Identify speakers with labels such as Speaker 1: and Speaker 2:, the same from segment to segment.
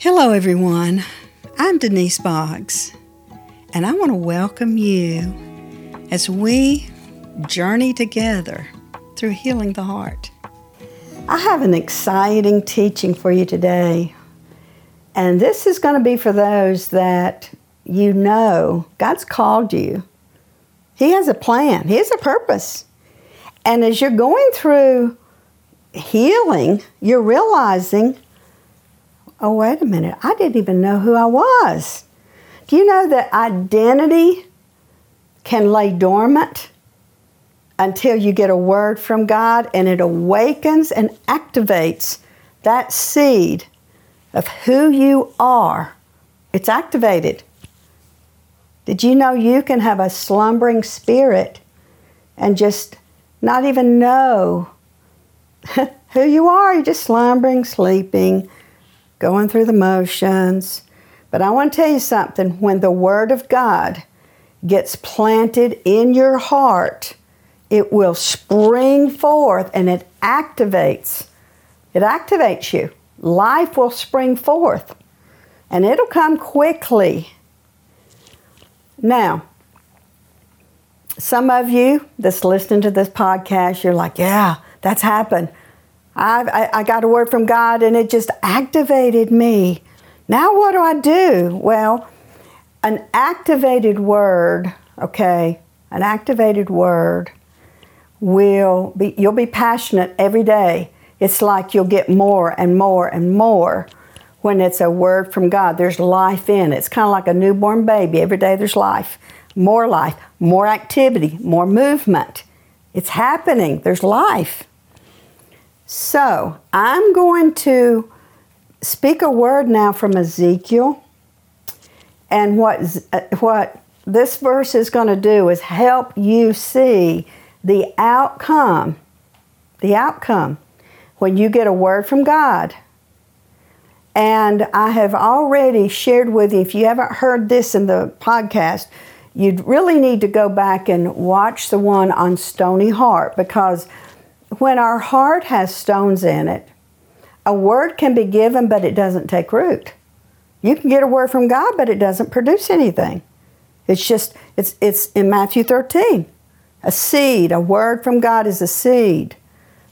Speaker 1: Hello, everyone. I'm Denise Boggs, and I want to welcome you as we journey together through healing the heart. I have an exciting teaching for you today, and this is going to be for those that you know God's called you. He has a plan, He has a purpose. And as you're going through healing, you're realizing oh, wait a minute, I didn't even know who I was. Do you know that identity can lay dormant until you get a word from God and it awakens and activates that seed of who you are? It's activated. Did you know you can have a slumbering spirit and just not even know who you are? You're just slumbering, sleeping going through the motions. But I want to tell you something when the Word of God gets planted in your heart, it will spring forth and it activates. It activates you. Life will spring forth and it'll come quickly. Now, some of you that's listening to this podcast, you're like, yeah, that's happened. I, I, got a word from God and it just activated me. Now, what do I do? Well, an activated word, okay, an activated word will be, you'll be passionate every day. It's like you'll get more and more and more when it's a word from God. There's life in it. It's kind of like a newborn baby. Every day there's life, more life, more activity, more movement. It's happening. There's life. So I'm going to speak a word now from Ezekiel. And what, uh, what this verse is going to do is help you see the outcome, the outcome when you get a word from God. And I have already shared with you, if you haven't heard this in the podcast, you'd really need to go back and watch the one on Stony Heart because when our heart has stones in it, a word can be given, but it doesn't take root. You can get a word from God, but it doesn't produce anything. It's just, it's, it's in Matthew 13. A seed, a word from God is a seed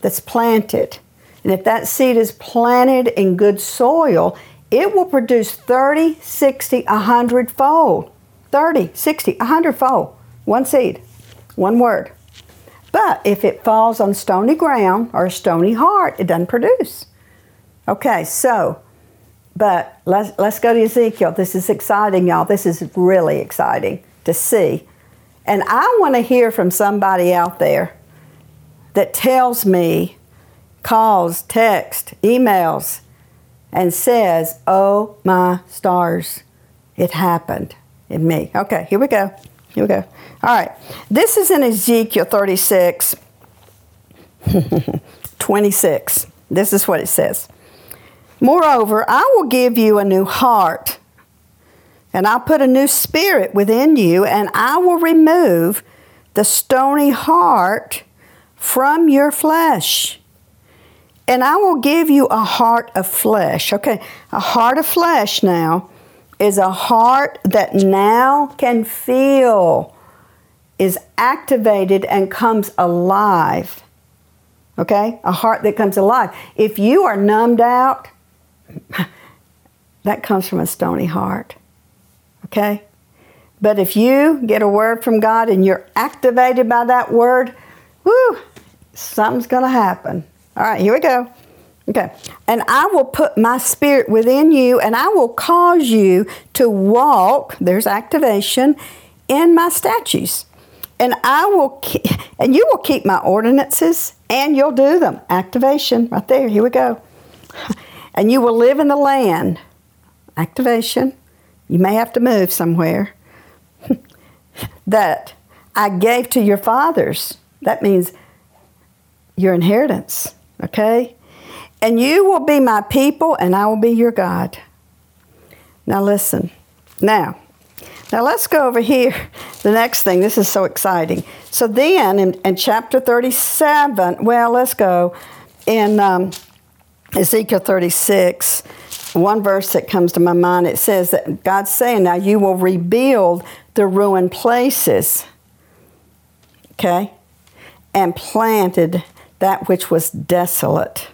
Speaker 1: that's planted. And if that seed is planted in good soil, it will produce 30, 60, 100 fold. 30, 60, 100 fold. One seed, one word. But if it falls on stony ground or a stony heart, it doesn't produce. Okay, so, but let's, let's go to Ezekiel. This is exciting, y'all. This is really exciting to see. And I want to hear from somebody out there that tells me, calls, text, emails, and says, Oh my stars, it happened in me. Okay, here we go. Here we go. All right. This is in Ezekiel 36, 26. This is what it says. Moreover, I will give you a new heart, and I'll put a new spirit within you, and I will remove the stony heart from your flesh. And I will give you a heart of flesh. Okay, a heart of flesh now is a heart that now can feel, is activated and comes alive. Okay? A heart that comes alive. If you are numbed out, that comes from a stony heart. Okay? But if you get a word from God and you're activated by that word, whoo, something's going to happen. All right, here we go. Okay. And I will put my spirit within you and I will cause you to walk, there's activation, in my statutes. And I will keep, and you will keep my ordinances and you'll do them. Activation right there. Here we go. And you will live in the land. Activation. You may have to move somewhere. that I gave to your fathers. That means your inheritance. Okay? And you will be my people, and I will be your God. Now, listen. Now, now let's go over here. The next thing, this is so exciting. So then in, in chapter 37, well, let's go in um, Ezekiel 36. one verse that comes to my mind it says that God's saying, Now you will rebuild the ruined places. Okay? And planted that which was desolate.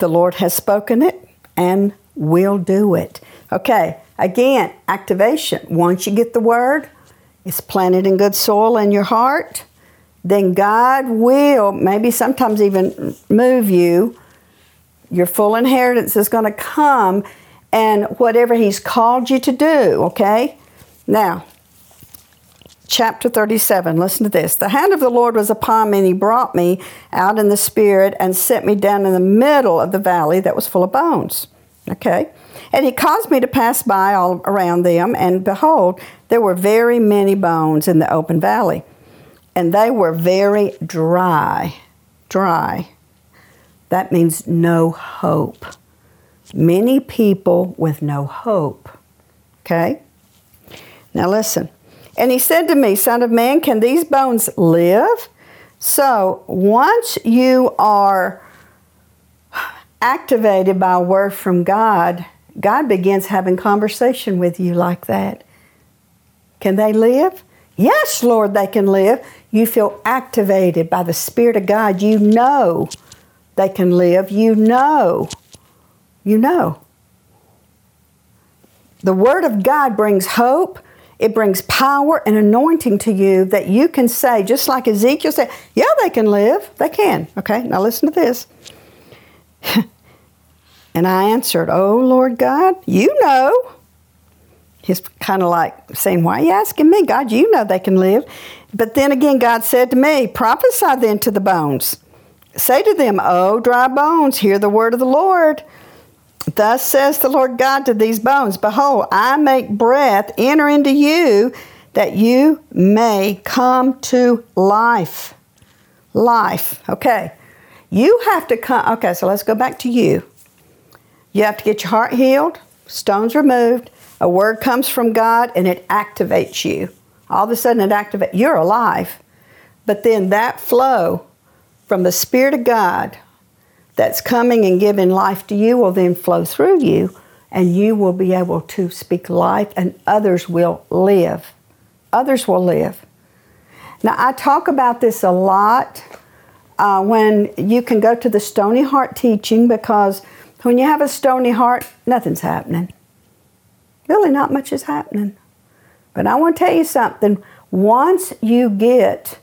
Speaker 1: The Lord has spoken it and will do it. Okay, again, activation. Once you get the word, it's planted in good soil in your heart, then God will maybe sometimes even move you. Your full inheritance is going to come and whatever He's called you to do, okay? Now, chapter 37, listen to this. The hand of the Lord was upon me, and He brought me out in the Spirit and set me down in the middle of the valley that was full of bones. Okay? And He caused me to pass by all around them, and behold, there were very many bones in the open valley, and they were very dry. Dry. That means no hope. Many people with no hope. Okay? Now listen. And he said to me, Son of man, can these bones live? So once you are activated by a word from God, God begins having conversation with you like that. Can they live? Yes, Lord, they can live. You feel activated by the Spirit of God. You know they can live. You know. You know. The Word of God brings hope. It brings power and anointing to you that you can say, just like Ezekiel said, yeah, they can live. They can. Okay, now listen to this. and I answered, Oh, Lord God, you know. He's kind of like saying, Why are you asking me? God, you know they can live. But then again, God said to me, Prophesy then to the bones. Say to them, O dry bones, hear the word of the Lord. Thus says the Lord God to these bones Behold, I make breath enter into you that you may come to life. Life. Okay. You have to come. Okay, so let's go back to you. You have to get your heart healed, stones removed, a word comes from God, and it activates you. All of a sudden, it activates. You're alive. But then that flow from the Spirit of God that's coming and giving life to you will then flow through you, and you will be able to speak life, and others will live. Others will live. Now, I talk about this a lot uh, when you can go to the Stony Heart teaching because when you have a stony heart, nothing's happening. Really, not much is happening. But I want to tell you something. Once you get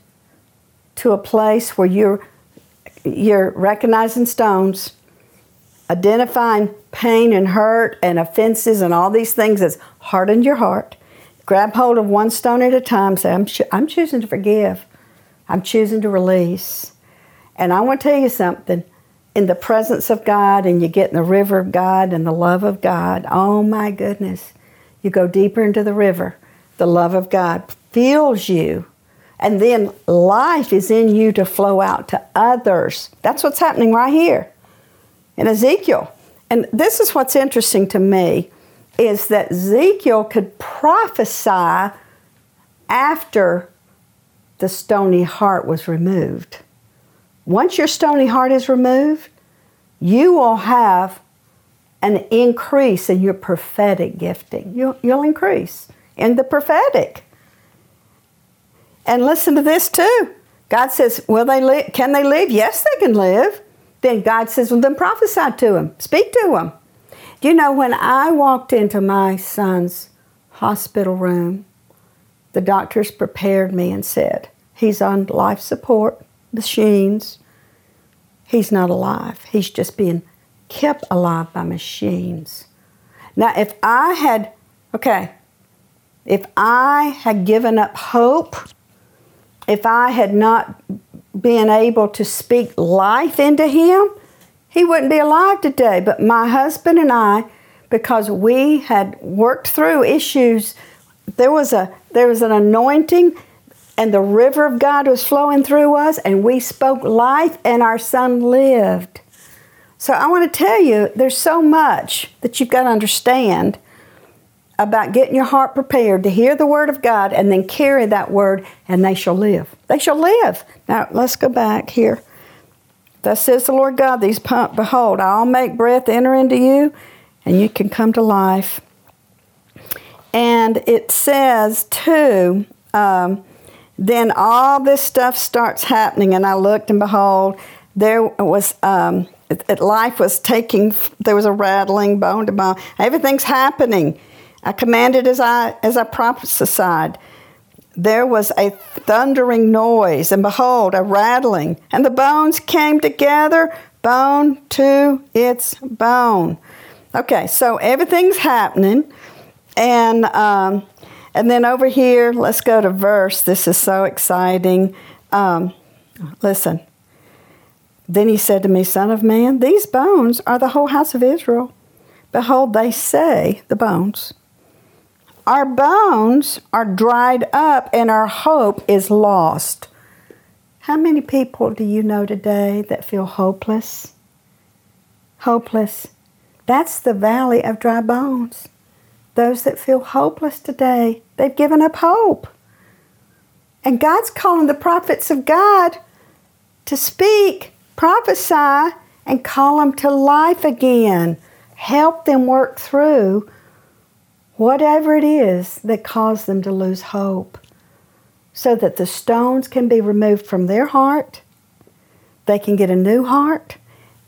Speaker 1: to a place where you're you're recognizing stones, identifying pain and hurt and offenses and all these things that's hardened your heart. Grab hold of one stone at a time. Say, I'm, cho- I'm choosing to forgive. I'm choosing to release. And I want to tell you something. In the presence of God, and you get in the river of God and the love of God, oh my goodness, you go deeper into the river. The love of God fills you and then life is in you to flow out to others. That's what's happening right here in Ezekiel. And this is what's interesting to me is that Ezekiel could prophesy after the stony heart was removed. Once your stony heart is removed, you will have an increase in your prophetic gifting. You'll, you'll increase in the prophetic. And listen to this too. God says, "Will they? Can they live? Yes, they can live." Then God says, "Well, then prophesy to them. Speak to them." You know, when I walked into my son's hospital room, the doctors prepared me and said, "He's on life support machines. He's not alive. He's just being kept alive by machines." Now, if I had, okay, if I had given up hope if I had not been able to speak life into him, he wouldn't be alive today. But my husband and I, because we had worked through issues, there was a there was an anointing and the river of God was flowing through us and we spoke life and our son lived. So I want to tell you there's so much that you've got to understand about getting your heart prepared to hear the word of God and then carry that word, and they shall live. They shall live. Now, let's go back here. Thus says the Lord God, these pump, behold, I'll make breath enter into you, and you can come to life. And it says too, um, then all this stuff starts happening, and I looked, and behold, there was um, it, it, life was taking. There was a rattling, bone to bone. Everything's happening. I commanded as I as I prophesied. There was a thundering noise, and behold, a rattling, and the bones came together, bone to its bone. Okay, so everything's happening, and um, and then over here, let's go to verse. This is so exciting. Um, listen. Then he said to me, Son of man, these bones are the whole house of Israel. Behold, they say, the bones, our bones are dried up and our hope is lost. How many people do you know today that feel hopeless? Hopeless. That's the valley of dry bones. Those that feel hopeless today, they've given up hope. And God's calling the prophets of God to speak prophesy and call them to life again. Help them work through whatever it is that caused them to lose hope so that the stones can be removed from their heart, they can get a new heart,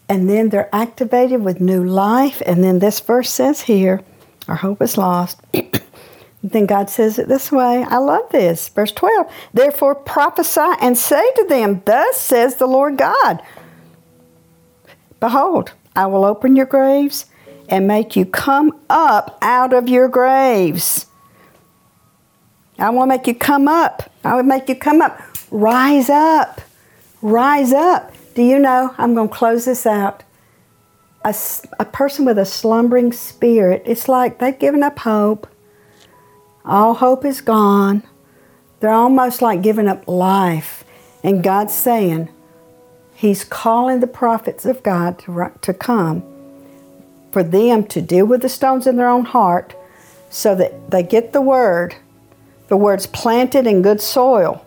Speaker 1: and then they're activated with new life. And then this verse says here, our hope is lost. then God says it this way. I love this. Verse 12. Therefore prophesy and say to them, Thus says the Lord God Behold, I will open your graves and make you come up out of your graves. I want to make you come up. I will make you come up. Rise up. Rise up. Do you know? I'm going to close this out. A, a person with a slumbering spirit, it's like they've given up hope. All hope is gone. They're almost like giving up life. And God's saying, He's calling the prophets of God to, to come for them to deal with the stones in their own heart so that they get the word, the word's planted in good soil,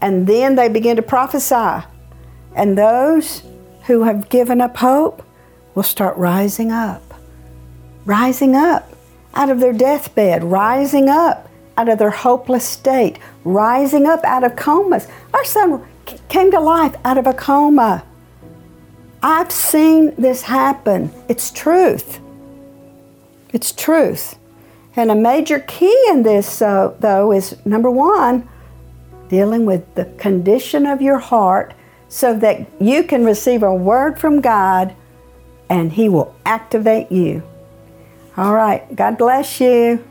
Speaker 1: and then they begin to prophesy. And those who have given up hope will start rising up, rising up out of their deathbed, rising up out of their hopeless state, rising up out of comas. Our son came to life out of a coma. I've seen this happen. It's truth. It's truth. And a major key in this, uh, though, is number one, dealing with the condition of your heart so that you can receive a word from God and He will activate you. All right. God bless you.